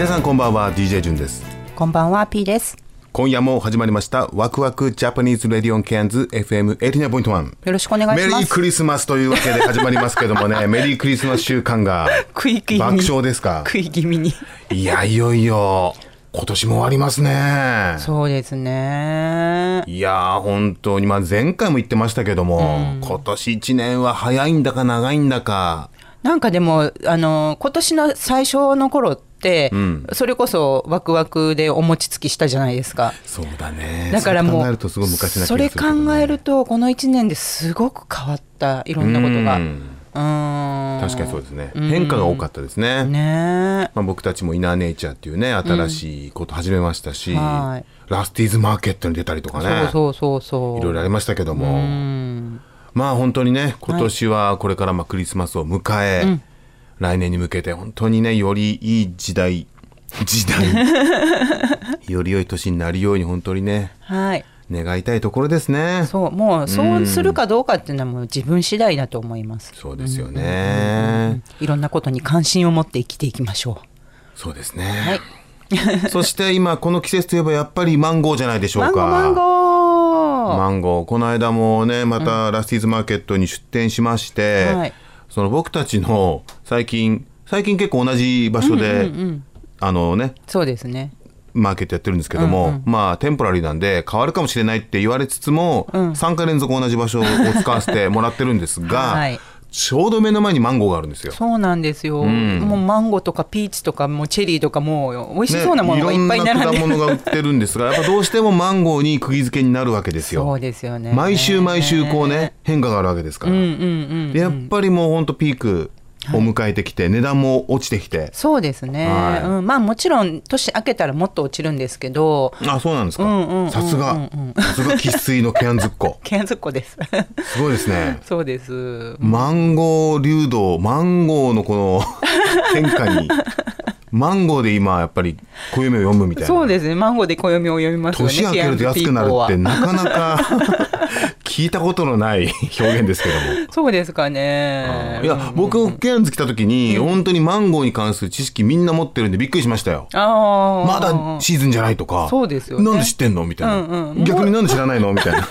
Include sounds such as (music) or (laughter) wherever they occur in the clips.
皆さんこんばんは DJ ジュンですこんばんは、P です。今夜も始まりましたワクワクジャパニーズレディオンキャンズ FM89.1 よろしくお願いメリします。ークリスマスというわけで始まりますけどもね (laughs) メリークリスマス週間が食い気味に爆笑ですか？食い気味に。いやいよいよ今年も終わりますねそうですね。いやー本当にまあ前回も言ってましたけども、今年1年は早いんだか長いんだかなんかでも、あの、今年の最初の頃って、ん。それこそワクワクでお餅つきしたじゃないですか。そうだね。だからもう、そう考えるとすごい昔な気がすそれ考えると、この1年ですごく変わった、いろんなことが。ううん。確かにそうですね。変化が多かったですね。ね。え。まあ、僕たちもイナーネイチャーっていうね新しいこと始めましたし、はい。ラスティーズマーケットに出たりとかね。そうそうそうそう。いろいろありましたけども、うん。まあ本当にね今年はこれからまあクリスマスを迎え、来年に向けて本当にねよりいい時代時代 (laughs) より良い年になるように本当にねはい。願いたいところですね。そう、もうそうするかどうかっていうのはもう自分次第だと思います。そうですよね、いろんなことに関心を持って生きていきましょそうですね、はい。(laughs) そして今この季節といえばやっぱりマンゴーじゃないでしう。ょうか。マンゴーマンゴー。マンゴー。この間もねまたラスティーズマーケットに出店しまして、はいその僕たちの最近最近結構同じ場所で、あのねそうですね。マーケットやってるんですけども、まあテンポラリーなんで変わるかもしれないって言われつつも、3回連続同じ場所を使わせてもらってるんですが、(laughs) はいちょうど目の前にマンゴーがあるんですよ。そうなんですよ。もうマンゴーとかピーチとかもうチェリーとかもう美味しそうなものがいっぱいね、いろんな。果物が売ってるんですがやっぱどうしてもマンゴーに釘付けになるわけですよ。そうですよね。毎週毎週こうね変化があるわけですから、うんうんうん。でやっぱりもうほんとピークを迎えてきて、値段も落ちてきて。そうですね、はい。うん。まあもちろん年明けたらもっと落ちるんですけど、あそうなんですか、さすが。さすが生粋のケアンズッコ。(laughs) ケンズっ子です。すごいですね。そうです。マンゴー流動マンゴーのこの (laughs) 変化にマンゴーで今やっぱり暦を読むみたいな。そうですね。マンゴーで暦を読みますよね。年明けると安くなるってなかなか聞いたことのない表現ですけども。(laughs) そうですかね。いや僕ケアンズ来た時に本当にマンゴーに関する知識みんな持ってるんでびっくりしましたよ。ああ。まだシーズンじゃないとか。そうですよね。なんで知ってんのみたいな、うんうん。逆になんで知らないのみたいな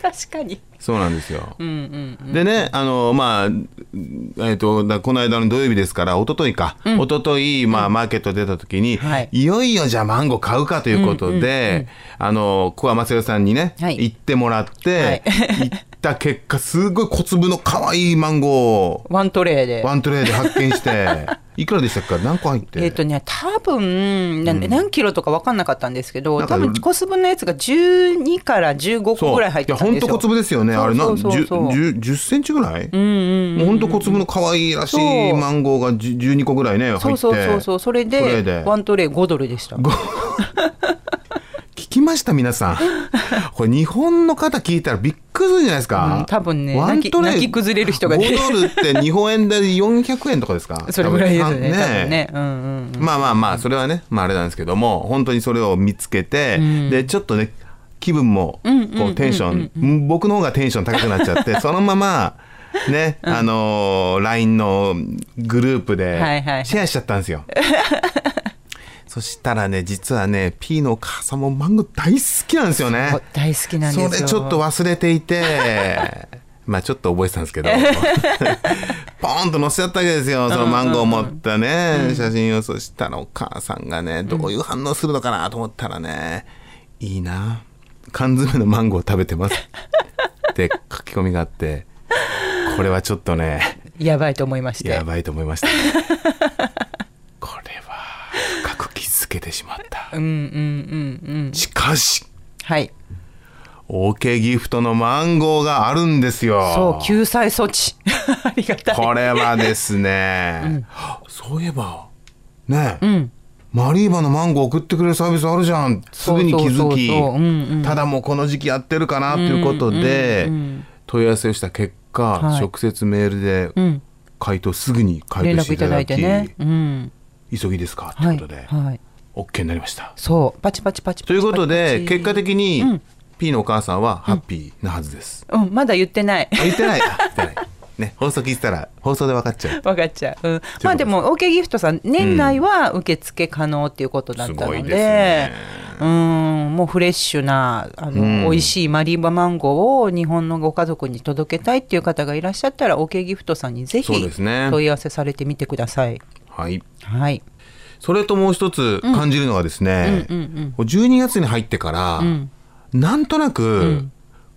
確かに。そうなんですよ、うんうん。でねあのまあえっ、とだこの間の土曜日ですから一昨日か、一昨日まあマーケット出た時に、はい。い、よいよじゃあマンゴー買うかということで、あの小山正代さんにね、はい。行ってもらって、はい。行った結果すごい小粒の可愛いマンゴー。ワントレーで。ワントレーで発見して。(laughs) いくらでしたっけ？何個入って？えっ、とね、多分、な何キロとか分かんなかったんですけど、多分小粒のやつが12から15個ぐらい入ってたんですよ。いや本当小粒ですよね。あれなそうそう。そうそう 10, 10センチぐらい、もう本当小粒の可愛いらしそいうマンゴーが10 12個ぐらいね入って。そうそうそうそう。それでワントレー5ドルでした。聞きました皆さん (laughs) これ日本の方聞いたらびっくりするじゃないですか、うん多分ねワントレー泣き崩れる人がね5ドルって日本円で400円とかですかそれぐらいですよね。多分多分ね。うんうんうん。まあまあまあそれはね、まあ、あれなんですけども本当にそれを見つけて、でちょっとね気分もこうテンション僕の方がテンション高くなっちゃって (laughs) そのままね、あのー LINE のグループではいはいシェアしちゃったんですよ。(laughs) そしたらね実はね P のお母さんもマンゴー大好きなんですよね。大好きなんですよ。それちょっと忘れていて。(laughs) まあちょっと覚えてたんですけど。(laughs) ポーンと載せちゃったわけですよ。そのマンゴーを持ったね、写真を。そしたらお母さんがねどういう反応するのかなと思ったらね、いいな。缶詰のマンゴー食べてます。っ (laughs) って書き込みがあって。これはちょっとねやばいと思いまして。やばいと思いましたつけてしまった。うんうんうんうんしかしはい。OK ギフトのマンゴーがあるんですよ。そう救済措置。(laughs) ありがたい。これはですね、そういえばね、ん。マリーバのマンゴー送ってくれるサービスあるじゃん。すぐに気づきただもうこの時期やってるかなっていうことで問い合わせをした結果、はい。直接メールでうん。回答すぐに回答していただきいてね。うん。急ぎですか？とはいいうことで、はい、OK になりました。そう。パチパチパチということで結果的に、うん。P のお母さんはハッピーなはずです、うん。まだ言ってない。あ言ってない。あ言ってない。ね放送聞いてたら放送で分かっちゃう。分かっちゃう、うん、とまあでも OK ギフトさん年内は受付可能っていうことだったので,、うん。もうフレッシュなあの、うん。美味しいマリーバマンゴーを日本のご家族に届けたいっていう方がいらっしゃったら OK ギフトさんにぜひそうですね。問い合わせされてみてください。はい。はい、それともう一つ感じるのはですね、うんうん12月に入ってから、ん。なんとなく、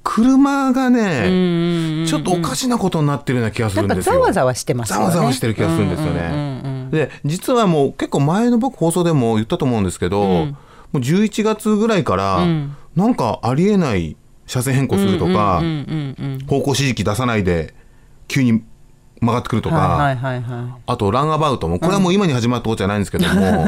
車がね、ちょっとおかしなことになってるような気がするんですよ。ざわざわしてます。ざわざわしてる気がするんですよね。で実はもう結構前の僕放送でも言ったと思うんですけど、もう11月ぐらいから、なんかありえない車線変更するとか、うんうんうん。方向指示器出さないで急に曲がってくるとか、はいはいはいはあとランアバウトもこれはもう今に始まったことじゃないんですけども、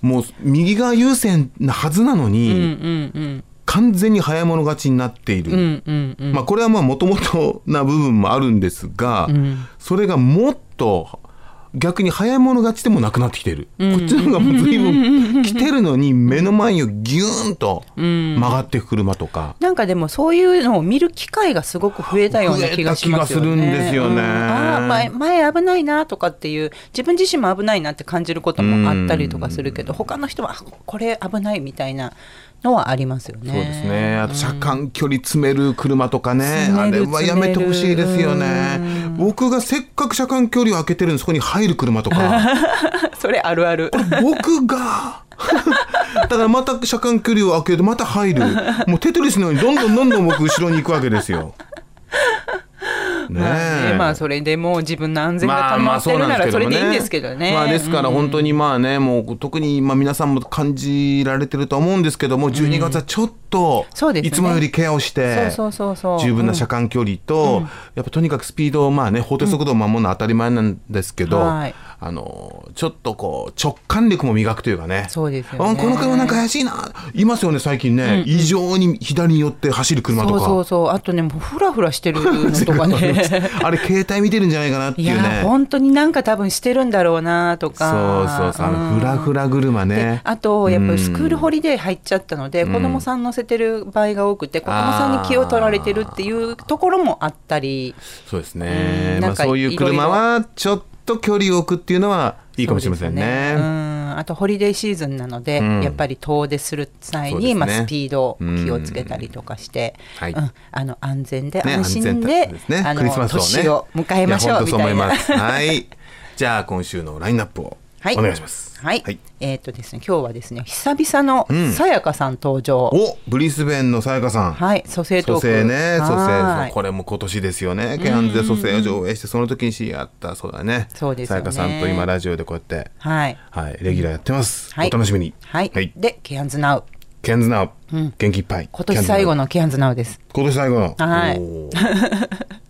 (laughs) もう右側優先なはずなのに、い。うんうん完全に早い者勝ちになっている、うんうんうんうん。まあこれはまあもともとな部分もあるんですが、それがもっと逆に早い者勝ちでもなくなってきてる、こっちの方がもう随分来てるのに目の前をギューンと曲がって車とか、なんかでもそういうのを見る機会がすごく増えたような気がしますよね。するんですよね。うん。ああ前前危ないなとかっていう自分自身も危ないなって感じることもあったりとかするけど、他の人はあこれ危ないみたいなのはありますよね。そうですね。あと車間距離詰める車とかね、あれはやめてほしいですよね。僕がせっかく車間距離を空けてるんでそこに入る車とか。(laughs) それあるある。僕が。(laughs) だからまた車間距離を空けてまた入る。もうテトリスのようにどんどんどんどん僕後ろに行くわけですよ。ね (laughs) まあえねまあそれでもう自分の安全が保ってるならそれでいいんですけどね。まあですから本当にまあねもう特にまあ皆さんも感じられてると思うんですけども12月はちょっといつもよりケアをして十分な車間距離とやっぱとにかくスピードをまあね法定速度を守るのは当たり前なんですけどはいあのちょっとこう直感力も磨くというかね。そうですよね。あこの車なんか怪しいな。いますよね最近ね。異常に左に寄って走る車とか。そうそうそう。あとねもうフラフラしてるのとかね。(laughs) あれ携帯見てるんじゃないかなっていいうね。や本当になんか多分してるんだろうなとか。そうそうそう。あのん。フラフラ車でねあとやっぱりスクールホリデー入っちゃったので、子供さん乗せてる場合が多くて子供さんに気を取られてるっていうところもあったり。そうですね。うん。なんかまあそういう車はちょっと距離を置くっていうのはいいかもしれませんね。あとホリデーシーズンなので、うん。やっぱり遠出する際に、ね。まあ、スピードを気をつけたりとかして、はい。うん。あの安全でね安心安で,、あのクリスマスをね。年を迎えましょうみたいな。思います。はい。じゃあ今週のラインナップをはい、お願いします。はい、はいえっ、とですね、今日はですね、久々のうん。さやかさん登場。おブリスベンのさやかさん。はい、蘇生トー蘇ク。生ね蘇はい。生これも今年ですよね。ケアンズで蘇生を上映してその時に知り合ったそうだね。そうですさやかさんと今ラジオでこうやってはい。はいレギュラーやってます。はい。お楽しみに。はい。はい。で、ケアンズナウ。ケンズナウ。元気いっぱい。今年最後ののケアンズナウです。今年最後の。はい (laughs)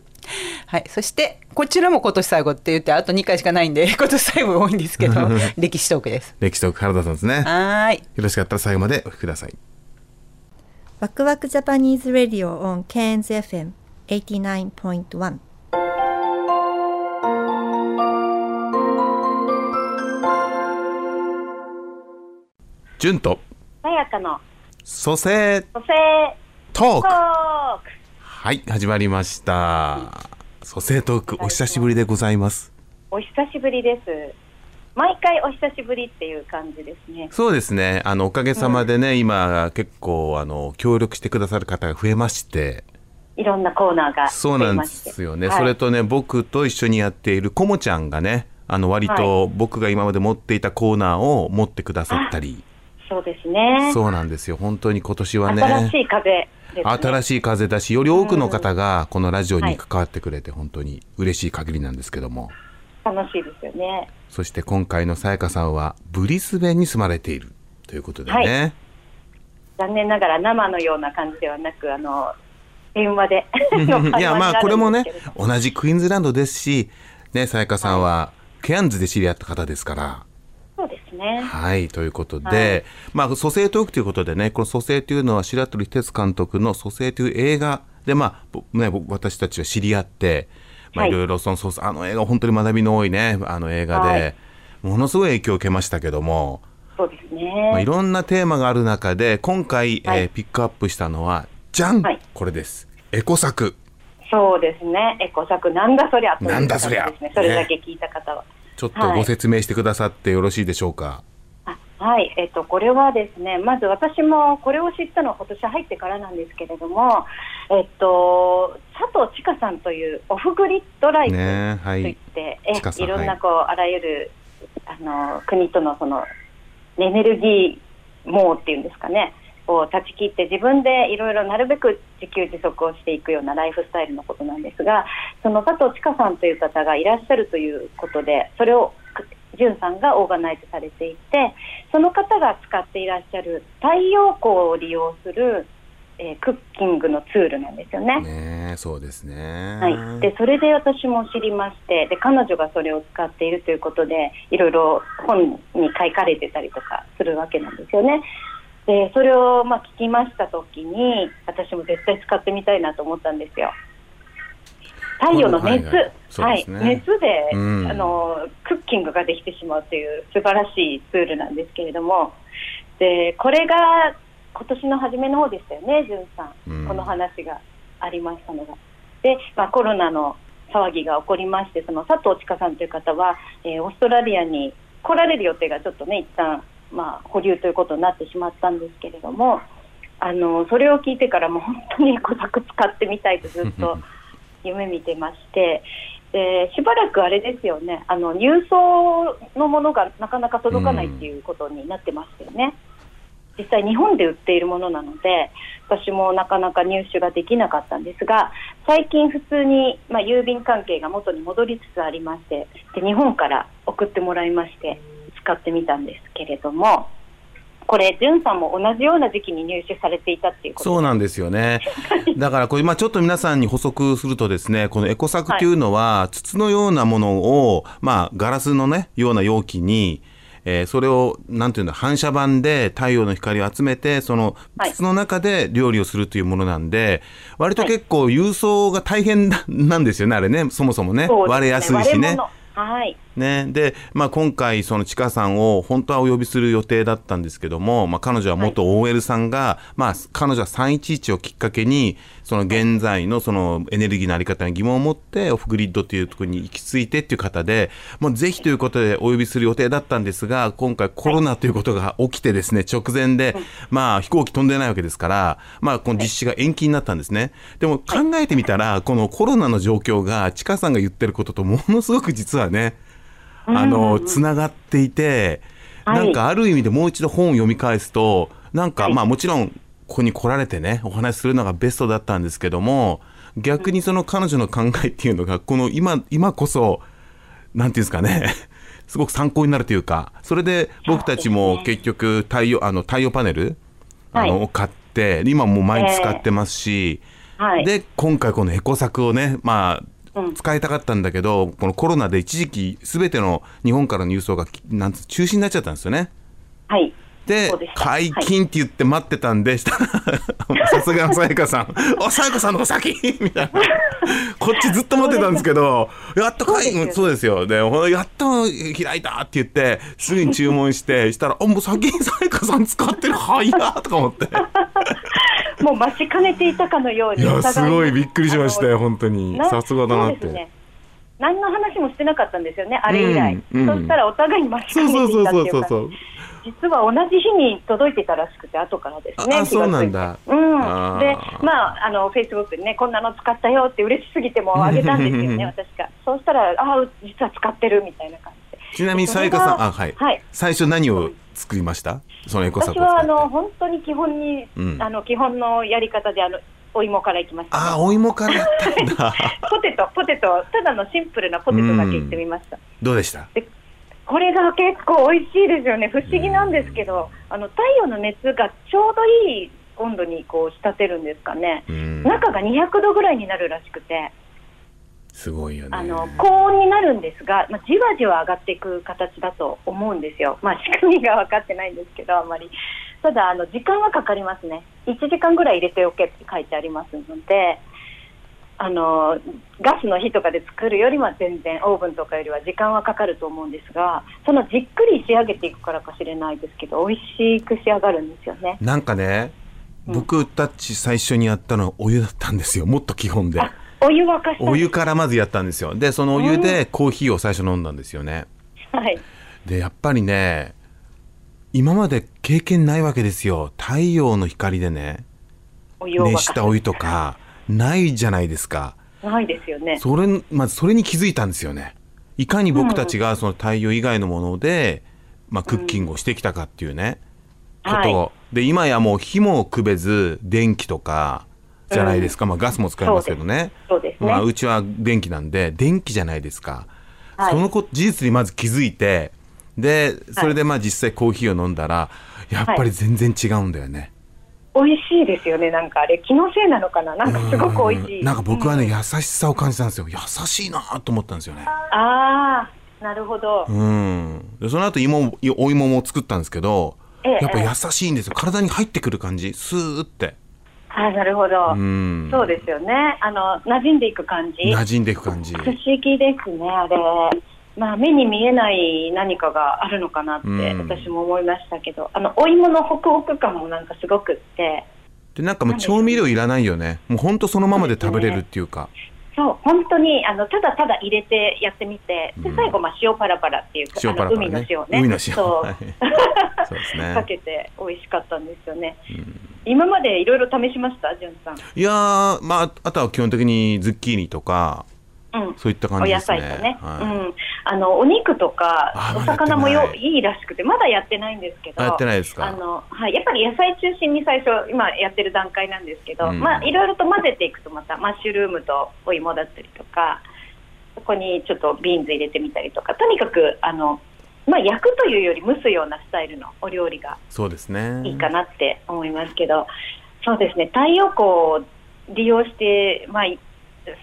はい。そして、こちらも今年最後って言って、あと2回しかないんで、(laughs) 今年最後多いんですけど、(laughs) 歴史トークです。歴史と原田さんですねよはーい。ろしかったら最後までお聞きくださいワクワクジャパニーズ・ラディオ on Cairns FM 89.1純とさやかの蘇生蘇生トートーククはい始まりました蘇生トークお久しぶりでございます。お久しぶりです。毎回お久しぶりっていう感じですね。そうですね。あのおかげさまでね、今結構あの協力してくださる方が増えまして。いろんなコーナーがそうなんですよね、はい。それとね僕と一緒にやっているこもちゃんがねあの割と僕が今まで持っていたコーナーを持ってくださったり、そうですね。そうなんですよ。本当に今年はね。新しい風ね。新しい風だしより多くの方がこのラジオに関わってくれて本当に嬉しい限りなんですけども、楽しいですよね。そして今回のさやかさんはブリスベンに住まれているということでね、残念ながら生のような感じではなく、あの電話で。(laughs) いやまあこれもね同じクイーンズランドですしねさやかさんはケアンズで知り合った方ですから。ね。はい、ということで、はいまあ、蘇生トークということでね、この蘇生というのは白鳥哲監督の蘇生という映画で、まあ、ぼね、僕私たちは知り合って、まあ、はいいろいろその、蘇生あの映画本当に学びの多いね、あの映画で、はいものすごい影響を受けましたけども、そうですまあ、いね。ろんなテーマがある中で、今回、はいえーピックアップしたのは、じゃん、はいこれです。エコ作。そうですね。エコ作なんだそりゃなんだそりゃ。それだけ聞いた方は。ちょっとご説明してくださってよろしいでしょうか？あはい、えっと、これはですね、まず私もこれを知ったのは今年入ってからなんですけれども、えっと、佐藤千佳さんというオフグリッドライフとねはい。いって、え千佳さんいろんなこう、あらゆるあの国とのそのエネルギー網っていうんですかね、を断ち切って自分でいろいろなるべく自給自足をしていくようなライフスタイルのことなんですが、その佐藤千佳さんという方がいらっしゃるということで、それを潤さんがオーガナイズされていて、その方が使っていらっしゃる太陽光を利用する、えークッキングのツールなんですよね。ねそうですね。はい、でそれで私も知りましてで彼女がそれを使っているということでいろいろ本に書かれてたりとかするわけなんですよね。でそれをまあ聞きました時に私も絶対使ってみたいなと思ったんですよ。太陽の熱、はい熱で、うん。あのクッキングができてしまうという素晴らしいツールなんですけれども。でこれが今年の初めの方でしたよね、じゅんさん、うん。この話がありましたのが。で、まあ、コロナの騒ぎが起こりまして、その佐藤千佳さんという方は、えーオーストラリアに来られる予定がちょっとね、一旦まあ保留ということになってしまったんですけれども、あのそれを聞いてからもう本当にエコザク使ってみたいとずっと (laughs) 夢見てまして。でしばらくあれですよねあの郵送のものがなかなか届かないっていうことになってましたよね、実際日本で売っているものなので私もなかなか入手ができなかったんですが最近普通に、まあ、郵便関係が元に戻りつつありましてで日本から送ってもらいまして使ってみたんですけれどもこれ、んさんも同じような時期に入手されていたっていうことそうなんですよね。(laughs) だからこれ、まあ、ちょっと皆さんに補足するとですね、このエコサクというのは、筒のようなものを、まあ、ガラスのね、ような容器に、えーそれを、なんていうんだ、反射板で太陽の光を集めて、そのはい。筒の中で料理をするというものなんで、割と結構郵送が大変ななんですよね、あれね、そもそもね。そうです割れやすいしね。はいね、で、まあ、今回、そのちかさんを本当はお呼びする予定だったんですけども、まあ、彼女は元 OL さんが、まあ、彼女は311をきっかけに、その現在のそのエネルギーのあり方に疑問を持って、オフグリッドというところに行き着いてっていう方で、もうぜひということでお呼びする予定だったんですが、今回コロナということが起きてですね、直前で、まあ、飛行機飛んでないわけですから、まあ、この実施が延期になったんですね。でも考えてみたら、このコロナの状況が、ちかさんが言ってることとものすごく実はね、あの、つながっていて、はい。なんかある意味でもう一度本を読み返すと、なんかはい。まあもちろん、ここに来られてね、お話しするのがベストだったんですけども、逆にその彼女の考えっていうのが、この今、今こそ、なんていうんですかね、(laughs) すごく参考になるというか、それで僕たちも結局太陽、あの太陽パネル、あの、はい。を買って、今もう毎日使ってますし、はい。で、今回このエコ作をね、まあ、うん使いたかったんだけど、このコロナで一時期すべての日本からの輸送がなんつ中止になっちゃったんですよね。はいで解禁って言って待ってたんで、したらさすがのさやかさん「(laughs) おさやかさんの方先!」みたいなこっちずっと待ってたんですけど「やっと解禁そうですよでやっと開いた!」って言ってすぐに注文してしたら「あもう先にさやかさん使ってる早っ!」とか思ってもう待ちかねていたかのようにいやすごいびっくりしましたよ本当に。なさすがだなって。何の話もしてなかったんですよね、あれ以来。うんうん。そしたらお互いに待ちかねていたっていうか、そうそうそう実は同じ日に届いてたらしくて、後からですね、あそうなんだ。うん。で、まあ、あのフェイスブックにね、こんなの使ったよって嬉しすぎてもあげたんですよね、私が。そうしたら、ああ、実は使ってるみたいな感じで。ちなみにさやかさんあはい、はい。最初何を作りました？そのエコサ私はあの本当に基本に、うん。あの基本のやり方であのお芋からいきました、ああお芋から (laughs) ポテトポテト。ただのシンプルなポテトだけいってみました、どうでした？これが結構美味しいですよね。不思議なんですけど、あの太陽の熱がちょうどいい温度にこう仕立てるんですかね、うん。中が200度ぐらいになるらしくてすごいよね。あの高温になるんですが、まあ、じわじわ上がっていく形だと思うんですよ、まあ、仕組みが分かってないんですけど、あんまり。ただあの、時間はかかりますね、1時間ぐらい入れておけって書いてありますので、あのガスの火とかで作るよりは全然、オーブンとかよりは時間はかかると思うんですが、そのじっくり仕上げていくからかしれないですけど、美味しく仕上がるんですよね。なんかね僕たち最初にやったのはお湯だったんですよ。もっと基本で。あお湯沸かしたお湯からまずやったんですよ。でそのお湯でコーヒーを最初飲んだんですよね。はい。でやっぱりね今まで経験ないわけですよ。太陽の光でね熱したお湯とかないじゃないですか。ないですよね。それまずそれに気づいたんですよね。いかに僕たちがその太陽以外のもので、まあ、クッキングをしてきたかっていうね、ことを、はで今やもう火もくべず電気とかじゃないですか、まあ、ガスも使いますけどね。そうです。ね。まあ、うちは電気なんで電気じゃないですか、はい。そのこ事実にまず気づいてでそれでまあ実際コーヒーを飲んだらやっぱり全然違うんだよね、美味しいですよね、なんかあれ、気のせいなのかな、なんかすごく美味しい。うん。なんか僕はね、うん優しさを感じたんですよ。優しいなと思ったんですよね。ああ、なるほど。うん。でその後芋お芋も作ったんですけどええ。やっぱ優しいんですよ。体に入ってくる感じ。スーってああ、なるほど。うんそうですよね。あの、馴染んでいく感じ。馴染んでいく感じ不思議ですね、あれ。まあ、目に見えない何かがあるのかなって、うん私も思いましたけど、あの、お芋のホクホク感もなんかすごくって、でなんかもう調味料いらないよねもうほんとそのままで食べれるっていうかそう、本当に、あの、ただただ入れてやってみて、でうん。最後、まあ、塩パラパラっていうか、塩パラパラね。海の塩ね。海の塩。そう。はい。(laughs) そうですね。かけて美味しかったんですよね。うん。今までいろいろ試しました、じゅんさん。いやーまああとは基本的にズッキーニとかうん。そういった感お野じですね。菜とね、はい。うん、あのお肉とかお魚もよいいいらしくてまだやってないんですけどあやってないですか？あの、はい、やっぱり野菜中心に最初今やってる段階なんですけど、うん。まあいろいろと混ぜていくとまたマッシュルームとお芋だったりとかそこにちょっとビーンズ入れてみたりとかとにかくあの、まあ、焼くというより蒸すようなスタイルのお料理がそうですね。いいかなって思いますけど、そうですね、太陽光を利用して、まあ、い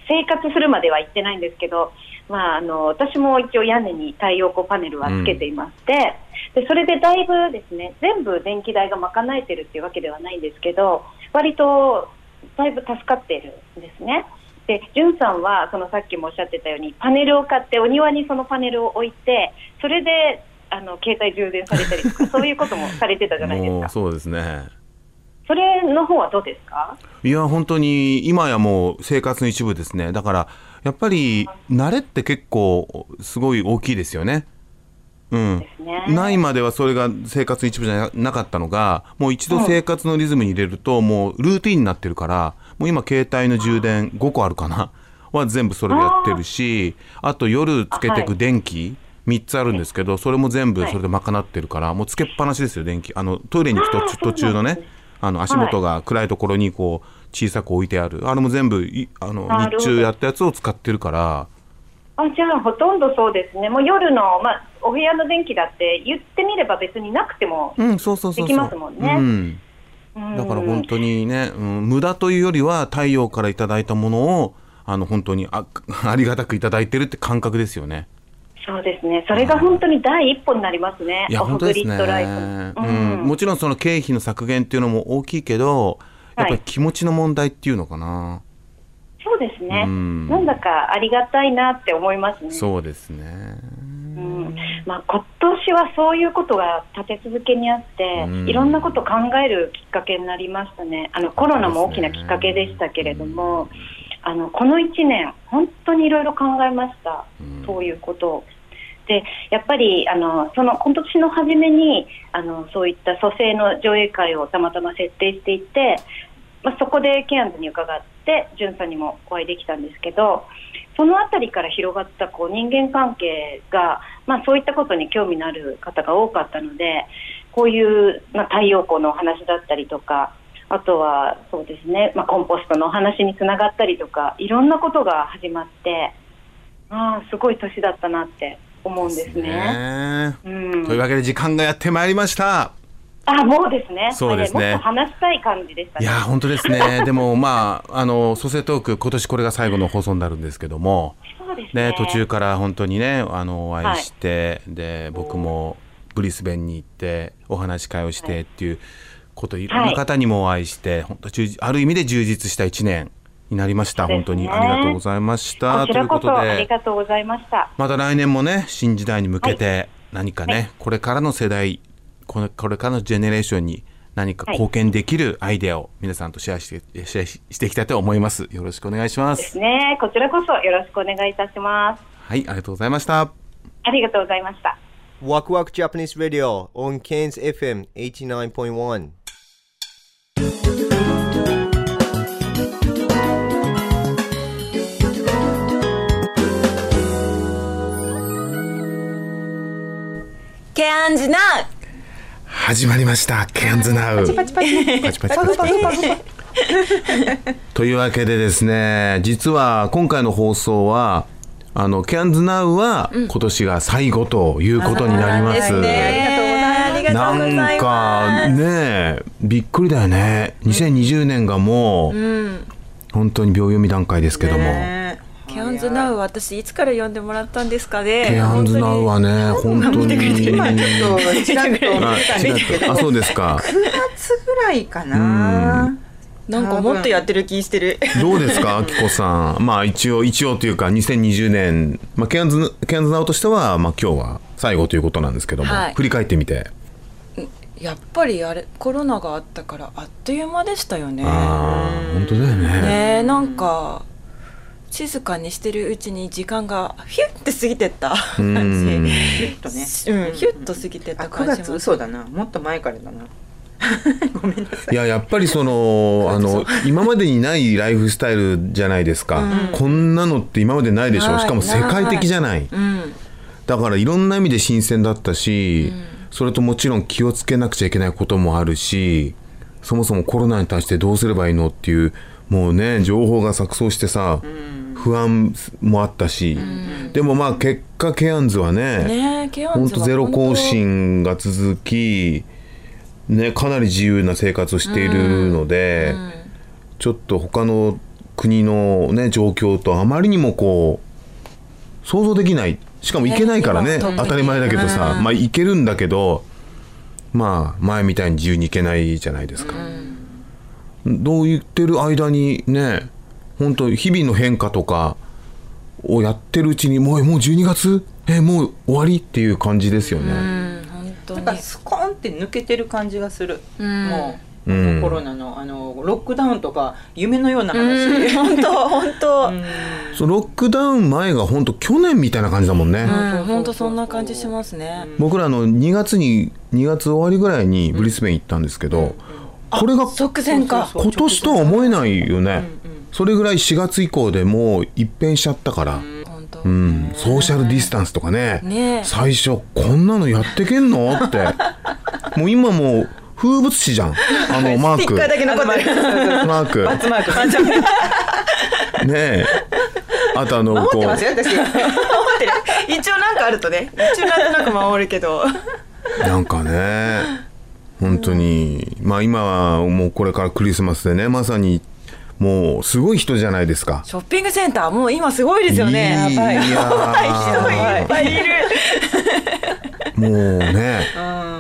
生活するまでは行ってないんですけど、まあ、あの私も一応屋根に太陽光パネルはつけていまして、でそれでだいぶですね全部電気代が賄えてるっていうわけではないんですけど割とだいぶ助かっているんですね。で、じゅんさんはそのさっきもおっしゃってたようにパネルを買ってお庭にそのパネルを置いてそれであの携帯充電されたりとかそういうこともされてたじゃないですか。(laughs) そうですねそれの方はどうですか？いや本当に今やもう生活の一部ですね。だからやっぱり慣れって結構すごい大きいですよね。うん。ないまではそれが生活の一部じゃななかったのがもう一度生活のリズムに入れるともうルーティンになってるからもう今携帯の充電5個あるかな？は全部それでやってるしあと夜つけていく電気3つあるんですけどそれも全部それで賄ってるからもうつけっぱなしですよ電気。あのトイレに行く途途中のねあの足元が暗いところにこう小さく置いてある。あれも全部いあの日中やったやつを使ってるから。あじゃあほとんどそうですね。もう夜のまあお部屋の電気だって言ってみれば別になくても、うんそうそうそうそう。できますもんね。うん。うん。だから本当にね、うん、無駄というよりは太陽からいただいたものをあの本当にあ (laughs) ありがたくいただいてるって感覚ですよね。そうですね。それが本当に第一歩になりますね。いや本当ですね。うんもちろんその経費の削減っていうのも大きいけどやっぱり気持ちの問題っていうのかな、そうですね。うんなんだかありがたいなって思いますね。そうですね。うんまあ、今年はそういうことが立て続けにあって、うんいろんなことを考えるきっかけになりましたね、あのコロナも大きなきっかけでしたけれども、あのこの1年、本当にいろいろ考えました、うんそういうことを。でやっぱりあのその今年の初めにあのそういった蘇生の上映会をたまたま設定していて、まあ、そこでケアンズに伺って、ジュンさんにもお会いできたんですけど、そのあたりから広がったこう人間関係が、まあ、そういったことに興味のある方が多かったので、こういう、まあ、太陽光のお話だったりとかあとはそうですね、まあ、コンポストのお話につながったりとかいろんなことが始まってああすごい年だったなって思うんですね。ねうんというわけで時間がやってまいりました。あもうですねそうですねもっと話したい感じでしたね。いや本当ですね。でもまああの蘇生トーク今年これが最後の放送になるんですけども、そうですねね途中から本当にねあのお会いして、で僕もブリスベンに行ってお話し会をしてっていうこといろんな方にもお会いして、本当充実ある意味で充実した一年になりました。ね本当にありがとうございました。ことちらいうことこそありで。がとうございました。また来年もね新時代に向けて何かね、これからの世代これこれからのジェネレーションに何か貢献できるアイデアを皆さんとシェアしてシェアししていきたいと思いますよろしくお願いしまですすねこちらこそよろしくお願いいたします。はいありがとうございましたありがとうございました。Waku Waku Japanese Radio on Cairns FM 89.1. ケアンズナウ。始まりました。ケアンズナウ。パチパチパチ。パチというわけでですね実は今回の放送はあのケアンズナウは今年が最後ということになります、ありがとうございます。なんかねびっくりだよね。2020年がもう、本当に秒読み段階ですけども、ケアンズナウ私いつから読んでもらったんですかね？ケアンズナウはね本当に。今ちょっとちらっと。見てたんですけどあそうですか。9月ぐらいかな。なんかもっとやってる気してる。どうですか、あきこさん？まあ一応一応というか2020年、まあケアンズケアンズナウとしてはまあ今日は最後ということなんですけども、はい。振り返ってみて、やっぱりあれコロナがあったからあっという間でしたよね。ああ本当だよね。ねえなんか静かにしてるうちに時間がヒュッて過ぎてった。感じ。うんちょっとねうん、ヒュッと過ぎてっあ9た感じ月嘘だな。もっと前からだな。(laughs) ごめんなさい。いややっぱりその (laughs) あの今までにないライフスタイルじゃないですか、こんなのって今までないでしょ。ない。しかも世界的じゃない。うん。だからいろんな意味で新鮮だったし、それともちろん気をつけなくちゃいけないこともあるしそもそもコロナに対してどうすればいいのっていうもうね情報が錯綜してさ、不安もあったし、でもまあ結果ケアンズはね本当ゼロ更新が続き、ね、かなり自由な生活をしているので、ちょっと他の国の、ね、状況とあまりにもこう想像できない。しかも行けないからね当たり前だけどさ、まあ行けるんだけどまあ前みたいに自由に行けないじゃないですか。どう言ってる間にね本当日々の変化とかをやってるうちにもうもう12月？えもう終わりっていう感じですよね。なんかスコーンって抜けてる感じがする、ん。もう、うん。コロナのあのロックダウンとか夢のような話、(laughs) 本当本当。そうロックダウン前が本当去年みたいな感じだもんね。うん本当そんな感じしますね。僕らあの2月に2月終わりぐらいにブリスベン行ったんですけど、これが即前か。そう今年とは思えないよね、それぐらい4月以降でもう一変しちゃったから、本当。うん、ソーシャルディスタンスとかね。ねえ。最初こんなのやってけんの？って。(laughs) もう今もう風物詩じゃん。あのマーク。だけ残ってる。マーク。バツマーク。(laughs) ねえ。あとあのこう。てますよ私。守ってる。一応なんかあるとね。一応なんとなく守るけど。なんかね。本当に。まあ今はもうこれからクリスマスでねまさにもうすごい人じゃないですか。ショッピングセンターもう今すごいですよね。いやばい。人いっぱいいる。もうね、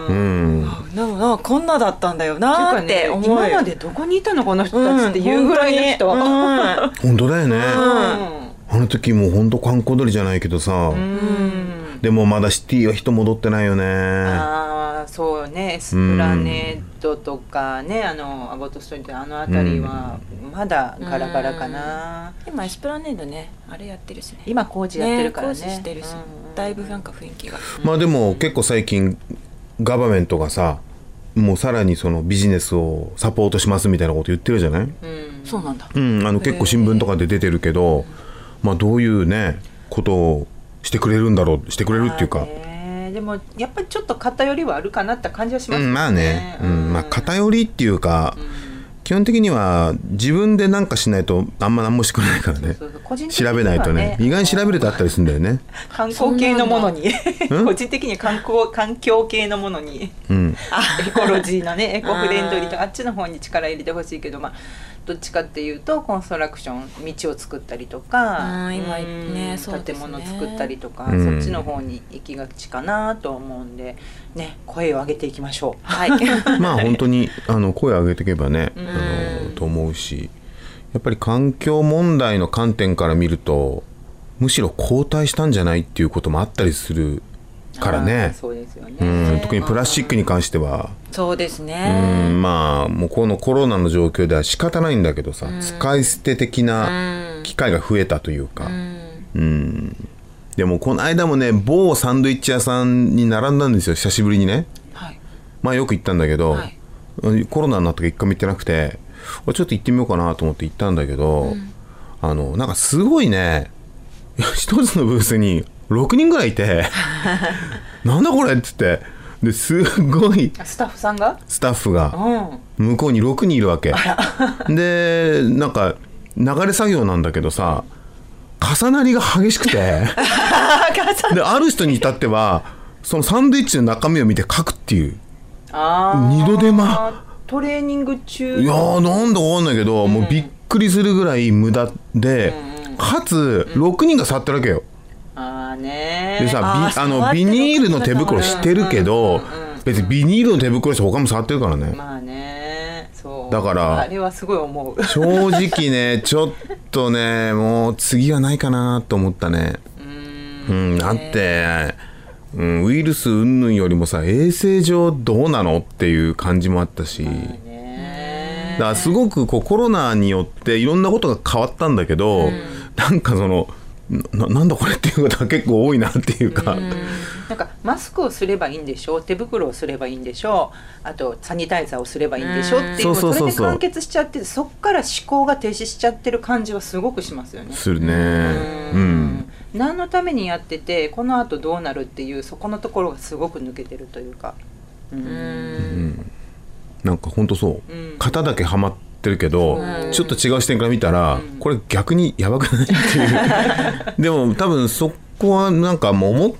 うん、でもなんかこんなだったんだよなーって思う今までどこにいたのこの人たちっていうぐらいの人、うん本本当だよね。あの時もう本当観光鳥じゃないけどさ、でもまだシティは人戻ってないよね。ああそうね。エスプラネードとかね、あのアボットストリートあの辺りはまだガラガラかな、今エスプラネードねあれやってるしね。今工事やってるからね。工事してるし、だいぶなんか雰囲気が。まあでも結構最近ガバメントがさもうさらにそのビジネスをサポートしますみたいなこと言ってるじゃない、そうなんだ。うん、あの結構新聞とかで出てるけど、まあどういうねことをしてくれるんだろうしてくれるっていうか、ね。でもやっぱりちょっと偏りはあるかなって感じはしますうん、まあね、うんまあ、偏りっていうか、基本的には自分で何かしないとあんま何もしてくれないからね。調べないとね。意外に調べるとあったりするんだよね。(laughs) 観光系のものに。(laughs) 個人的に観光環境系のものに。うん。(laughs) エコロジーのねエコフレンドリーとかあっちの方に力入れてほしいけどまあどっちかっていうとコンストラクション道を作ったりとかうん今うんね。建物作ったりとか、うん。そっちの方に行きがちかなと思うんでね声を上げていきましょう。はい。(laughs) まあ本当にあの声を上げていけばね、うん。あのと思うしやっぱり環境問題の観点から見るとむしろ後退したんじゃないっていうこともあったりするからね。そうですよね。うん特にプラスチックに関しては、そうですうねん、まあもうこのコロナの状況では仕方ないんだけどさ、使い捨て的な機会が増えたというか、うん。でもこの間もね某サンドイッチ屋さんに並んだんですよ。久しぶりにね。はい。まあよく行ったんだけど、はい。コロナになったから一回も行ってなくてちょっと行ってみようかなと思って行ったんだけど、あのなんかすごいね (laughs) 一つのブースに6人ぐらいいて (laughs) なんだこれっつってですごいスタッフさんが、スタッフがうん、向こうに6人いるわけ。でなんか流れ作業なんだけどさ重なりが激しくて。(laughs) である人に至ってはそのサンドイッチの中身を見て書くっていう。二度手間。トレーニング中。いやーなんだかわかんないけど、もうびっくりするぐらい無駄で、かつ6人が触ってるわけよああねでさビあのビニールの手袋してるけど別にビニールの手袋して他も触ってるからね。まあねそう。だからあれはすごい思う。正直ねちょっとねもう次はないかなと思ったね。うん。だって、うん、ウイルス云々よりもさ衛生上どうなのっていう感じもあったし。だからすごくこうコロナによっていろんなことが変わったんだけど、なんかそのななんだこれっていうことが結構多いなっていうか、なんかマスクをすればいいんでしょう。手袋をすればいいんでしょう。あとサニタイザーをすればいいんでしょう。っていうそうそうそれで完結しちゃってそっから思考が停止しちゃってる感じはすごくしますよね。するね。うん。何のためにやっててこのあとどうなるっていうそこのところがすごく抜けてるというか。うん。なんかほんとそう、うん。型だけはまってるけど、ちょっと違う視点から見たら、これ逆にやばくないっていう。(laughs) でも多分そこはなんかもう思っ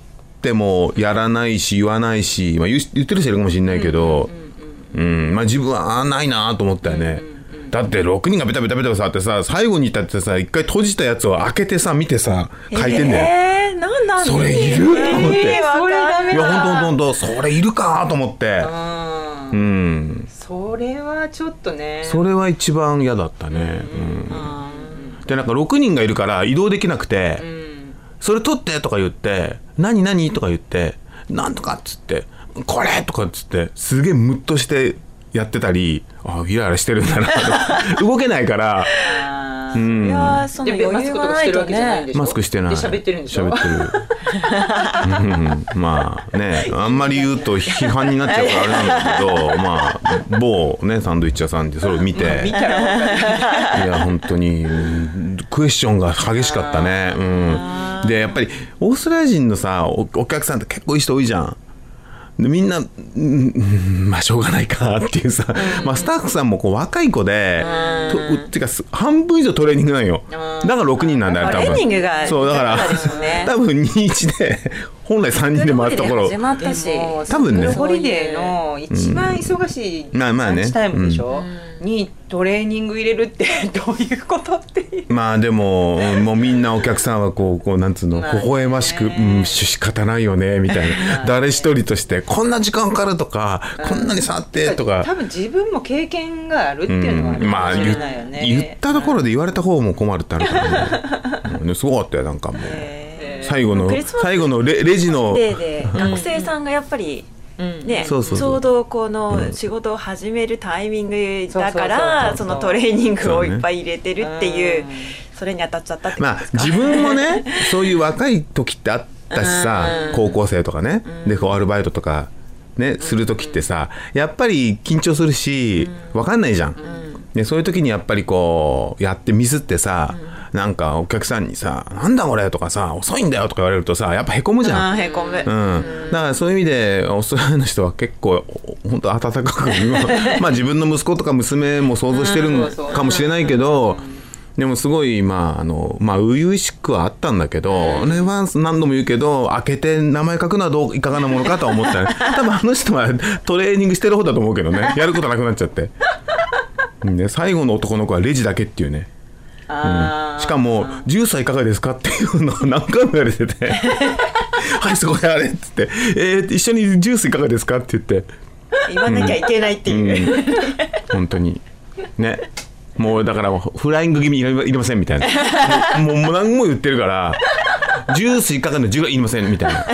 てもやらないし言わないし、まあ、言ってる人いるかもしれないけど、うんまあ、自分はあないなと思ったよね、だって6人がベタベタベタ触ってさ最後に至ってさ一回閉じたやつを開けてさ見てさ書いてんだよ、えー、なんなんそれいると思って、いやほんとほんとほんとそれいるかと思ってうんうんそれはちょっとね。それは一番嫌だったね、うん。でなんか6人がいるから移動できなくて、それ取ってとか言って何何とか言ってなんとかっつってこれとかっつってすげえムッとしてやってたりあイライラしてるんだなと (laughs) 動けないからうん。いやーそので余裕がないとね。マスクしてない。で喋ってるんでしょ？喋ってる。うん。まあねあんまり言うと批判になっちゃうからあれなんだけど (laughs) まあ某ねサンドイッチ屋さんでそれを見て。見たら分かる。いや本当にうんクエスチョンが激しかったね、うん、でやっぱりオーストラリア人のさおお客さんって結構いい人多いじゃんでみんな、うんうんまあしょうがないかっていうさ、まあ、スタッフさんもこう若い子で、とっていうかす半分以上トレーニングなんよ。だから6人なんだよ多分。トレーニングがそうだから (laughs) 多分21で本来3人で回ったところ始まったし。多分ね。ホリデーの一番忙しいまあまあね。ランチタイムでしょ、にトレーニング入れるって (laughs) どういうことってまあでも、う (laughs) んもうみんなお客さんはこう、こうなんつうの、まあね微笑ましく、うん、仕方ないよね、みたいな。誰一人として、こんな時間かかるとか、こんなに触ってとか。多分自分も経験があるっていうのはあるうんまあ言かもしれないよね、言ったところで言われた方も困るってあるからね。うすごかったよ、なんかもう。最後のクリスマス最後のレレジのデーで学生さんがやっぱり、ね、そうそうそう。ちょうどこの仕事を始めるタイミングだからそのトレーニングをいっぱい入れてるっていうそれに当たっちゃったってことまあですか、自分もね (laughs) そういう若い時ってあったしさ高校生とかね。でこうアルバイトとかねする時ってさやっぱり緊張するし分かんないじゃん。でそういう時にやっぱりこうやってミスってさ、なんかお客さんにさ「なんだこれ」とかさ「遅いんだよ」とか言われるとさやっぱへこむじゃん。へこむ、うん、だからそういう意味でオーストラリアの人は結構本当温かく (laughs) まあ自分の息子とか娘も想像してるのかもしれないけど、でもすごいまああのまあ初々しくはあったんだけど、俺は何度も言うけど開けて名前書くのはどういかがなものかとは思ったね (laughs) 多分あの人はトレーニングしてる方だと思うけどね。やることなくなっちゃって。で最後の男の子はレジだけっていうね。うん、しかも「ジュースはいかがですか?」っていうのを (laughs) 何回も言われてて「(laughs) はいそこであれ」っつって「えー、一緒にジュースいかがですか?」って言って。言わなきゃいけないっていう、うん。本当に。ね。もうだからフライング気味いりませんみたいな。もうもう何も言ってるから「ジュースいかがのジューいりません」みたいな、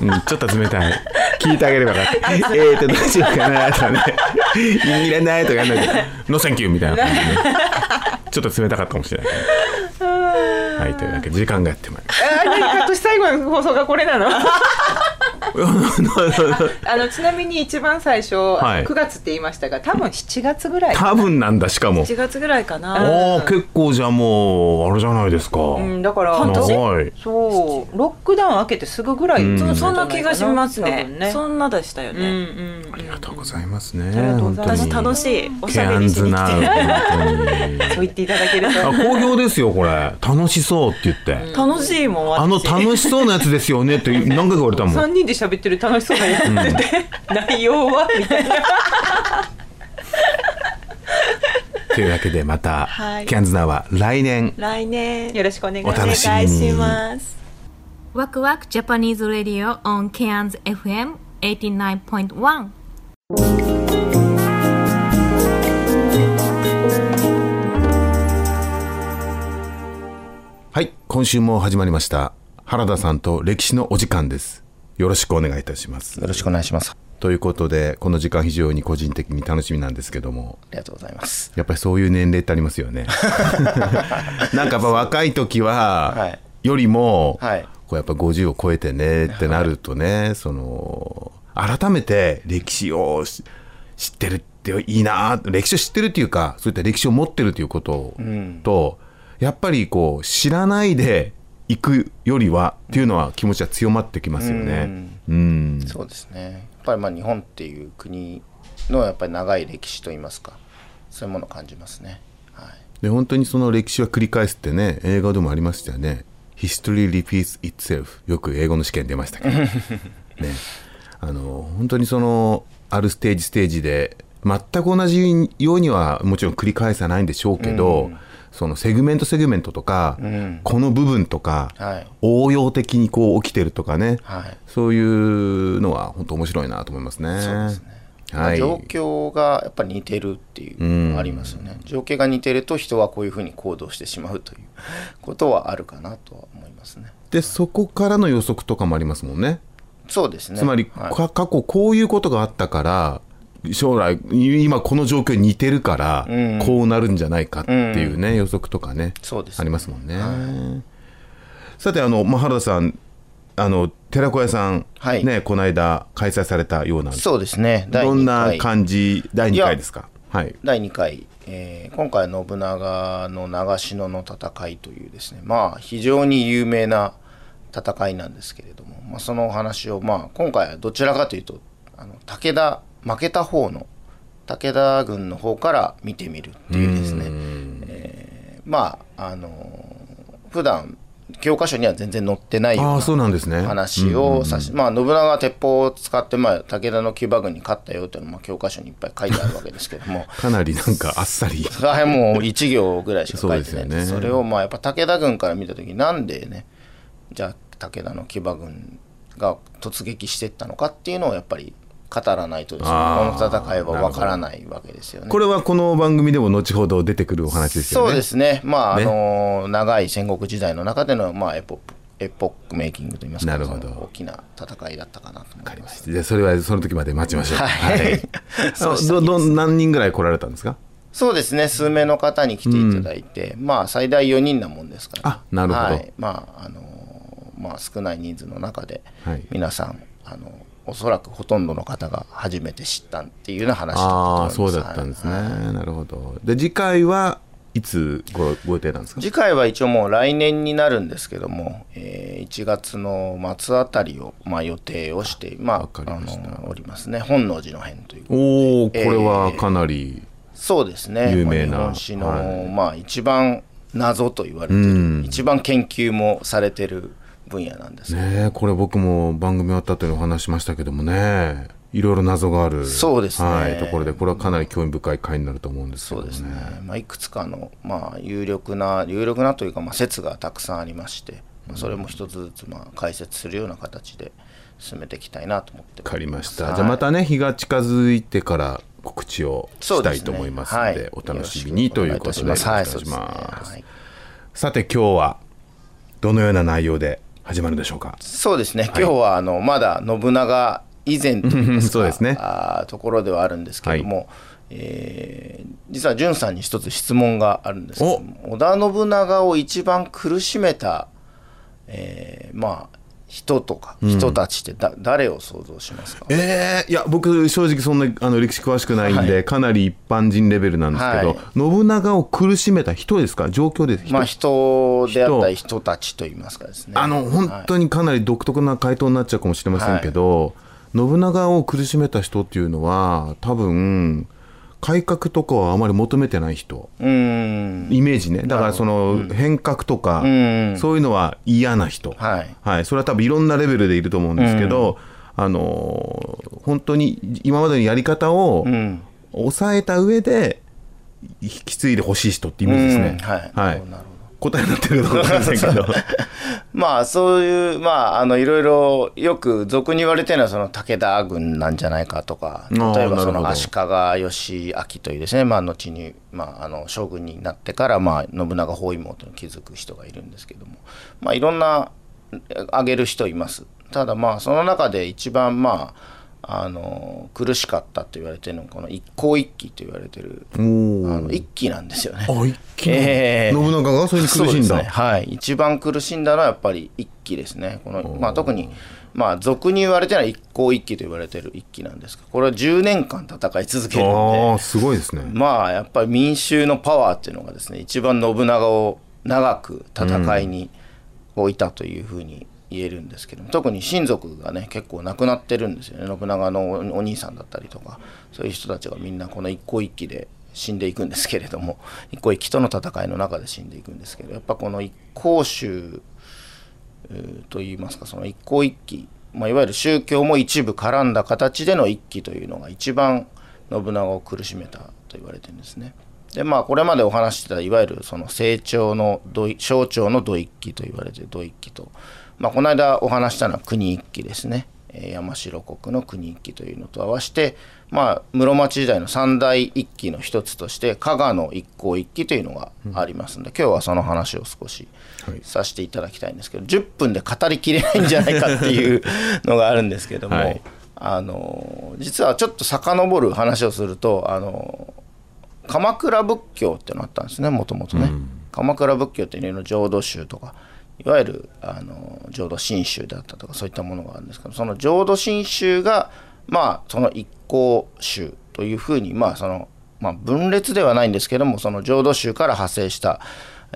うん、ちょっと冷たい。聞いてあげればよかった「えーとどうしようかな」とかね「いらない」とかやんないで「(laughs) ノーセンキュー」みたいな感じで。ねちょっと冷たかったかもしれない。はいというわけで時間がやってまいりましあー何今年最後の放送がこれなの。あのちなみに一番最初、はい。9月って言いましたが多分7月ぐらい。た多分なんだしかも。1月ぐらいかな。ああ結構じゃあもうあれじゃないですか、うん、だから半年長い。そう。ロックダウン明けてすぐぐらい、うん。そそんな気がしますね。ね。そんなでしたようんうね、ん。ありがとうございますね。ありがとうございます。私楽しい。おしゃべりしに来て。そう言っていただけると。あ好評ですよこれ。楽しそうって言って、楽しいもん私。あの楽しそうなやつですよねって何回か言われたもん。3人で喋ってる楽しそうなやつってて、内容はみたいな。(laughs) というわけでまた、はい。キャンズナーは来年。来年。よろしくお願いします。お楽しみに。お願いしますワクワク Japanese Radio on Cairns FM 89.1はい今週も始まりました。原田さんと歴史のお時間ですよろしくお願いいたします。よろしくお願いします。ということでこの時間非常に個人的に楽しみなんですけども。ありがとうございます。やっぱりそういう年齢ってありますよね。(laughs) なんかやっぱ若い時は、はい。よりも、はい。こうやっぱ50を超えてねってなるとね、その改めて歴史をし知ってるっていいな歴史を知ってるっていうかそういった歴史を持ってるということと、やっぱりこう知らないで行くよりはっていうのは気持ちは強まってきますよね。うんそうですね。やっぱりまあ日本っていう国のやっぱり長い歴史といいますか、そういうものを感じますね。はい。で本当にその歴史は繰り返すってね映画でもありましたよね「History repeats itself」よく英語の試験出ましたけど (laughs) ねあの本当にそのあるステージステージで全く同じようにはもちろん繰り返さないんでしょうけど、そのセグメントセグメントとか、んこの部分とか、はい応用的にこう起きてるとかね、はいそういうのは本当面白いなと思いますね。そうですねまあはい、状況がやっぱり似てるっていうありますよね。状況が似てると人はこういうふうに行動してしまうということはあるかなとは思いますね。でそこからの予測とかもありますもんね。そうですね。つまり、はいか過去こういうことがあったから将来い今この状況に似てるから、うん。こうなるんじゃないかっていうね、予測とかねそうです。ねありますもんね。さてあの、まあ、原田さんあの寺子屋さん、はい。ねこの間開催されたようなそうですね。第どん2な回感じ？第2回ですか？はい。第2回、えー今回信長の長篠の戦いというですねまあ非常に有名な戦いなんですけれども、まあ、そのお話を、まあ、今回はどちらかというとあの武田負けた方の武田軍の方から見てみるっていうですね。えーまああの普段教科書には全然載ってないような話をさし、まあ信長が鉄砲を使って、まあ、武田の騎馬軍に勝ったよというのも教科書にいっぱい書いてあるわけですけども。(laughs) かなりなんかあっさり。(laughs) それはもう1行ぐらいしか書いてない。そうですよね。それをまあやっぱ武田軍から見た時なんでねじゃあ武田の騎馬軍が突撃していったのかっていうのをやっぱり語らないとですねこの戦いは分からないわけですよね。これはこの番組でも後ほど出てくるお話ですよね。そうですね、まあね。あの長い戦国時代の中での、まあ、エポップエポックメイキングといいますかなるほど。大きな戦いだったかなと思います。じゃあそれはその時まで待ちましょう。はい。(laughs) そうしたどど何人ぐらい来られたんですか？そうですね。数名の方に来ていただいて、まあ最大4人なもんですから、あなるほど。はい、まああのまあ少ない人数の中ではい。皆さん、あのおそらくほとんどの方が初めて知ったっていうような話だったあそうだったんですね、なるほど。で次回はいつごご予定なんですか？次回は一応もう来年になるんですけども、えー1月の末あたりを、まあ、予定をして、まあ、あのおりますね。本能寺の変というおおこれはかなり、そうですね。有名な日本史の、はい。まあ、一番謎と言われてる、うん。一番研究もされてる分野なんですねえこれ僕も番組終わった後にお話ししましたけどもね。いろいろ謎があるそうですね。はい、ところでこれはかなり興味深い回になると思うんですけどね。まあ、いくつかの、まあ、有力な有力なというか、まあ、説がたくさんありまして、まあそれも一つずつ、まあ、解説するような形で進めていきたいなと思ってわかりました、はい。じゃあまたね日が近づいてから告知をしたそうですね。いと思いますのではい。お楽しみにということでお願いします。さて今日はどのような内容で始まるでしょうか。そうですね、今日はあのまだ信長以前といそうですね。あーところではあるんですけれども、えー実は潤さんに一つ質問があるんですけども織田信長を一番苦しめた、えーまあ人とかうん。人たちってだ、誰を想像しますか？えー、いや僕正直そんなあの歴史詳しくないんで、はい。かなり一般人レベルなんですけど、はい。信長を苦しめた人ですか？状況です。人まあ人であったり人。たちといいますかですね。あの本当にかなり独特な回答になっちゃうかもしれませんけど、信長を苦しめた人ってい。うのは多分改革とかはあまり求めてない人。うん。イメージね。だからその変革とか、うん。そういうのは嫌な人、はい。それは多分いろんなレベルでいると思うんですけど、あのー本当に今までのやり方を抑えた上で引き継いでほしい人ってイメージですね。うん。はい。はい答えになってるかどうかわかりませんけど。(laughs) まあそういうまああのいろいろよく俗に言われてるのはその武田軍なんじゃないかとか例えばその足利義明というですねまあ後にまああの将軍になってからまあ信長包囲網というのを築く人がいるんですけどもまあいろんな挙げる人いますただまあその中で一番まああの苦しかったと言われてるのがこの一向一揆と言われてるあの一揆なんですよね。あ一揆ええ。信長がそれに苦しんだ。ね。はい、一番苦しんだのはやっぱり一揆ですね。このまあ、特に、まあ、俗に言われてるのは一向一揆と言われてる一揆なんですがこれは10年間戦い続けるのでああすごいですね。まあやっぱり民衆のパワーっていうのがですね一番信長を長く戦いに置いたというふうに言えるんですけど、特に親族がね結構亡くなってるんですよね信長のお兄さんだったりとかそういう人たちがみんなこの一向一揆で死んでいくんですけれども (laughs) 一向一揆との戦いの中で死んでいくんですけどやっぱこの一向宗といいますかその一向一揆、まあ、いわゆる宗教も一部絡んだ形での一揆というのが一番信長を苦しめたと言われてるんですね。でまあこれまでお話してたいわゆるその成長の象徴の土一揆と言われて土一揆と、まあ、この間お話したのは国一揆ですね、えー山城国の国一揆というのと合わせて、まあ、室町時代の三大一揆の一つとして加賀の一向一揆というのがありますので、今日はその話を少しさせていただきたいんですけど10分で語りきれないんじゃないかっていうのがあるんですけども、(laughs) はい。あの実はちょっと遡る話をするとあの鎌倉仏教ってのあったんですねもともとね、鎌倉仏教っていうの浄土宗とかいわゆるあの浄土真宗であったとかそういったものがあるんですけどその浄土真宗がまあその一向宗というふうにまあその、まあ、分裂ではないんですけどもその浄土宗から派生した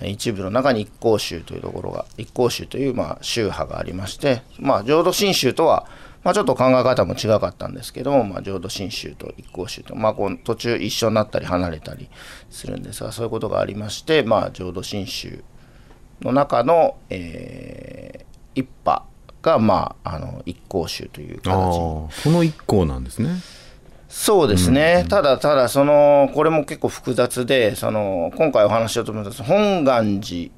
一部の中に一向宗というところが一向宗というまあ宗派がありましてまあ浄土真宗とはまあ、ちょっと考え方も違かったんですけども、まあ、浄土真宗と一向宗と、まあ、こう途中一緒になったり離れたりするんですがそういうことがありまして、まあ、浄土真宗の中の、えー一派が、まあ、あの一向宗という形。この一行なんですね。そうですね、ただただそのこれも結構複雑でその今回お話ししようと思った本願寺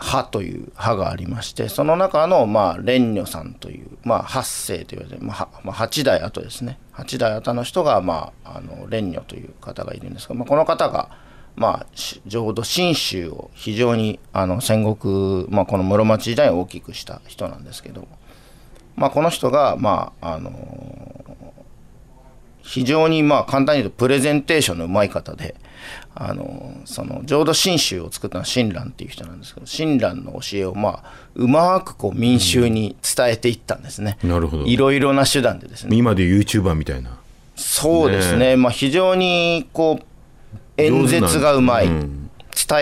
派という派がありましてその中のまあ蓮如さんという、まあ、八世と言われて、まあ、はまあ8代後ですね。8代後の人が、まあ、あの蓮如という方がいるんですが、まあ、この方が、まあ、し浄土真宗を非常にあの戦国、まあ、この室町時代を大きくした人なんですけど、まあ、この人が、まああの非常にまあ簡単に言うとプレゼンテーションのうまい方で、あのその浄土真宗を作ったのは親鸞っていう人なんですけど親鸞の教えをまあうまくこう民衆に伝えていったんですね、なるほど。いろいろな手段でですね。今で YouTuber みたいな。そうですね。ねまあ、非常にこう演説がうまい、伝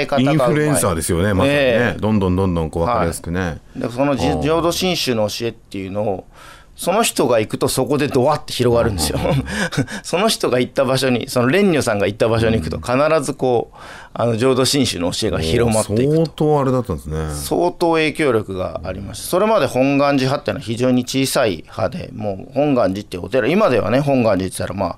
え方がうまい。インフルエンサーですよねまさにね、ええ。どんどんどんどんこう分かりやすくね、でその浄土真宗の教えっていうのをその人が行くとそこでドワって広がるんですよ。(laughs) その人が行った場所にその蓮如さんが行った場所に行くと必ずこうあの浄土真宗の教えが広まっていく相当あれだったんですね。相当影響力がありました。それまで本願寺派っていうのは非常に小さい派でもう本願寺っていうお寺今ではね本願寺って言ったらまあ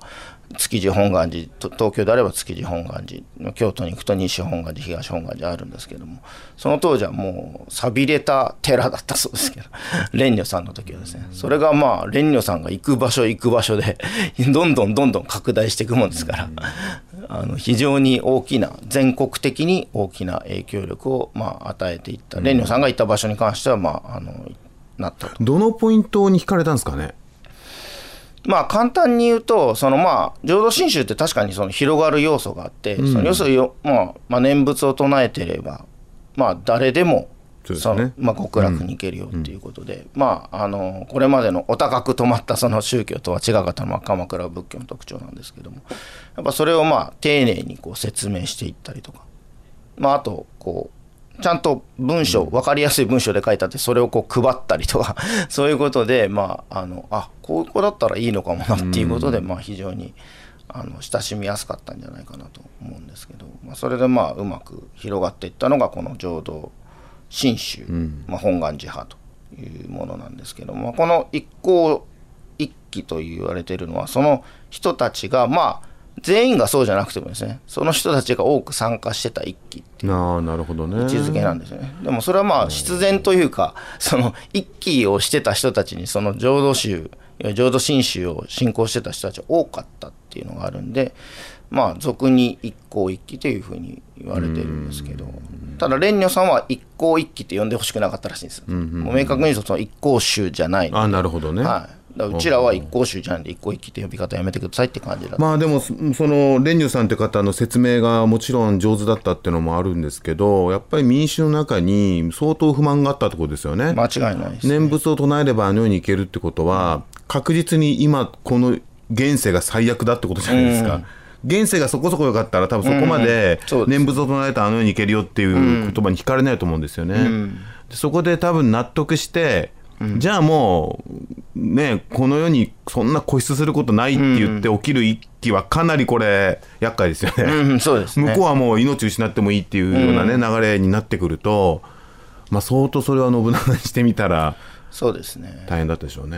築地本願寺東京であれば築地本願寺京都に行くと西本願寺東本願寺あるんですけどもその当時はもう寂れた寺だったそうですけど (laughs) 蓮如さんの時はですねそれがまあ蓮如さんが行く場所行く場所で (laughs) どんどんどんどん拡大していくもんですからあの非常に大きな全国的に大きな影響力をまあ与えていった蓮如さんが行った場所に関してはまああのなった。どのポイントに惹かれたんですかね？まあ簡単に言うとそのまあ浄土真宗って確かにその広がる要素があって、うん。その要するによ、まあ、まあ念仏を唱えてればまあ誰でもそうですね。まあ、極楽に行けるよっていうことで、まああのこれまでのお高く止まったその宗教とは違かったのは鎌倉仏教の特徴なんですけどもやっぱそれをまあ丁寧にこう説明していったりとか、まあ、あとこうちゃんと文章、分かりやすい文章で書いてあってそれをこう配ったりとか (laughs) そういうことでまああのあこういう子だったらいいのかもなっていうことで、まあ非常にあの親しみやすかったんじゃないかなと思うんですけど、まあ、それでまあうまく広がっていったのがこの浄土真宗、まあ、本願寺派というものなんですけどもこの一向一揆と言われているのはその人たちがまあ全員がそうじゃなくてもですねその人たちが多く参加してた一揆ああなるほどね。位置づけなんですよね。でもそれはまあ必然というかその一揆をしてた人たちにその浄土宗浄土真宗を信仰してた人たちが多かったっていうのがあるんでまあ俗に一向一揆というふうに言われてるんですけどただ蓮如さんは一向一揆って呼んでほしくなかったらしいんですよ。もう明確に言うとその一向宗じゃないのあなるほどね、はいうちらは一向宗じゃんで一向一揆って呼び方やめてくださいって感じだまあでもそその蓮如さんって方の説明がもちろん上手だったっていうのもあるんですけどやっぱり民衆の中に相当不満があったってことですよね。間違いないです、念仏を唱えればあの世に行けるってことは確実に今この現世が最悪だってことじゃないですか、うん。現世がそこそこ良かったら多分そこまで念仏を唱えたらあの世に行けるよっていう言葉に惹かれないと思うんですよね、ん。でそこで多分納得して、じゃあもうねこの世にそんな固執することないって言って起きる一揆はかなりこれ厄介ですよね、うんそうですね。向こうはもう命失ってもいいっていうようなね、流れになってくると、まあ、相当それは信長にしてみたらそうですね。大変だったでしょうね。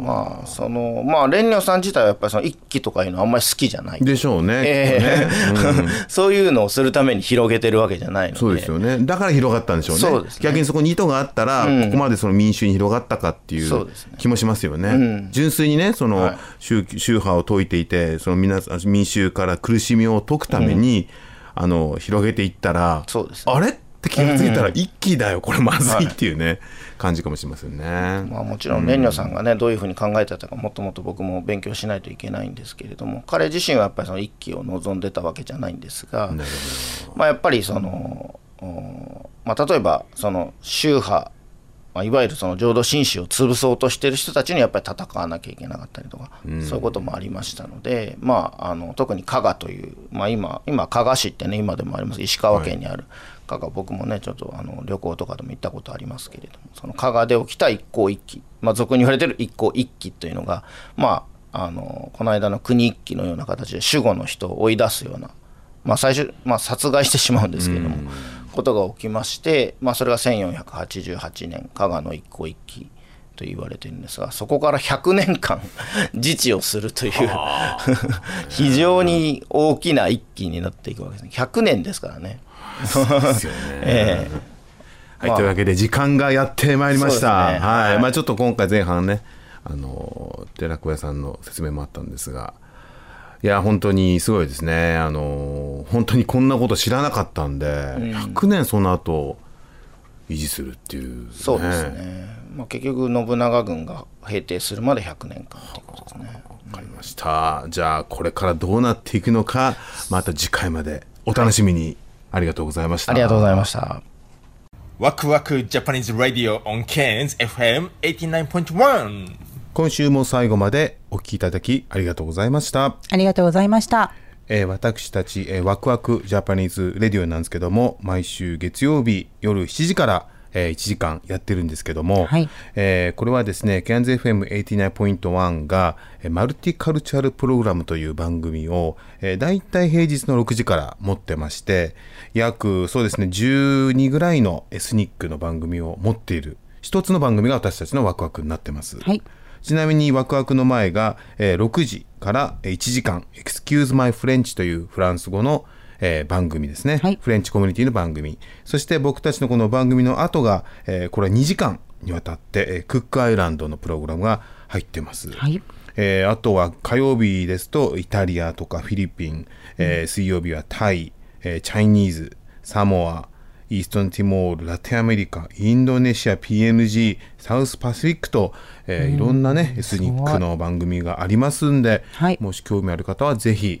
まあそのまあ蓮如さん自体はやっぱりその一揆とかいうのはあんまり好きじゃない。でしょうね。(laughs) そういうのをするために広げてるわけじゃないので。そうですよね。だから広がったんでしょうね。そうですね。逆にそこに意図があったら、うん。ここまでその民衆に広がったかっていそう気もしますよね。うん。純粋にね、その、はい。宗宗派を解いていて、その皆さん民衆から苦しみを解くために、あの広げていったら、そうですあれ？って気がついたらうん。一気だよ、これまずいっていうね、感じかもしれませんね。まあ、もちろん蓮如さんがねどういうふうに考えてたかもっともっと僕も勉強しないといけないんですけれども彼自身はやっぱりその一揆を望んでたわけじゃないんですが、まあ、やっぱりその、おまあ、例えばその宗派、まあ、いわゆるその浄土真宗を潰そうとしてる人たちにやっぱり戦わなきゃいけなかったりとか、そういうこともありましたので、まあ、あの特に加賀という、まあ、今今加賀市ってね今でもあります石川県にある加賀、僕もねちょっとあの旅行とかでも行ったことありますけれどもその加賀で起きた一向一揆、まあ、俗に言われてる一向一揆というのがまああのこの間の国一揆のような形で守護の人を追い出すようなまあ、最初、まあ、殺害してしまうんですけれども、ことが起きまして、まあ、それが1488年加賀の一向一揆と言われてるんですがそこから100年間 (laughs) 自治をするという (laughs) 非常に大きな一揆になっていくわけですね。100年ですからね。ですよね。(laughs) ええ。はい、まあ。というわけで時間がやってまいりました。ね。はい、はい。まあちょっと今回前半ね、あの寺子屋さんの説明もあったんですが、いや本当にすごいですね。あの本当にこんなこと知らなかったんで、100年その後維持するっていう、ね。そうですね、まあ、結局信長軍が平定するまで100年間ということですね。かりました。じゃあこれからどうなっていくのかまた次回までお楽しみに、ありがとうございました。ありがとうございました。ワクワクジャパニーズラディオ on Cairns FM 89.1今週も最後までお聞きいただきありがとうございました。ありがとうございました。えー私たち、えーワクワクジャパニーズレディオなんですけども毎週月曜日夜7時から、えー1時間やってるんですけども、えーこれはですね CANZFM89.1 が、えーマルティカルチャルプログラムという番組を、えー、大体平日の6時から持ってまして約そうですね12ぐらいのエスニックの番組を持っている一つの番組が私たちのワクワクになってます。ちなみにワクワクの前が、えー6時からえー1時間「Excuse My French」というフランス語の、えー番組ですね、フレンチコミュニティの番組。そして僕たちのこの番組の後が、えーこれは2時間にわたって、えークックアイランドのプログラムが入ってます、えーあとは火曜日ですとイタリアとかフィリピン、えー水曜日はタイ、えーチャイニーズサモアイーストンティモール、ラテンアメリカ、インドネシア、PNG、サウスパシフィックと、えーうん。いろんなね、エスニックの番組がありますんで、もし興味ある方はぜひ、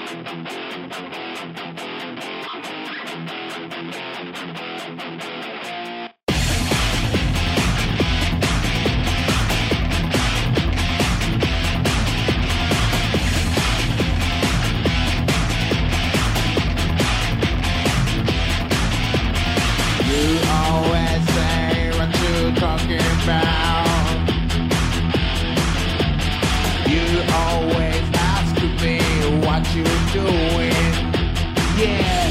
Talking about. You always ask me what you're doing. Yeah.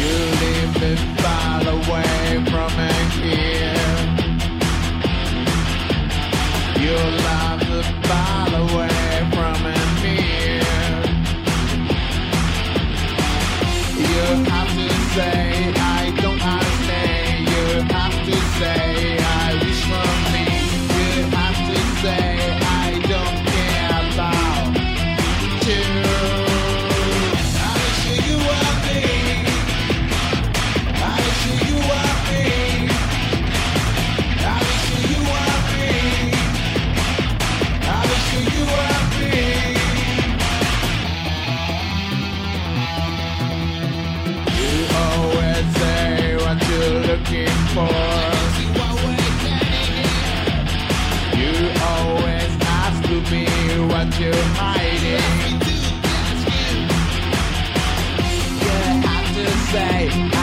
You live me far away from here. You love the far away say for. You always ask me what you're hiding. You have to say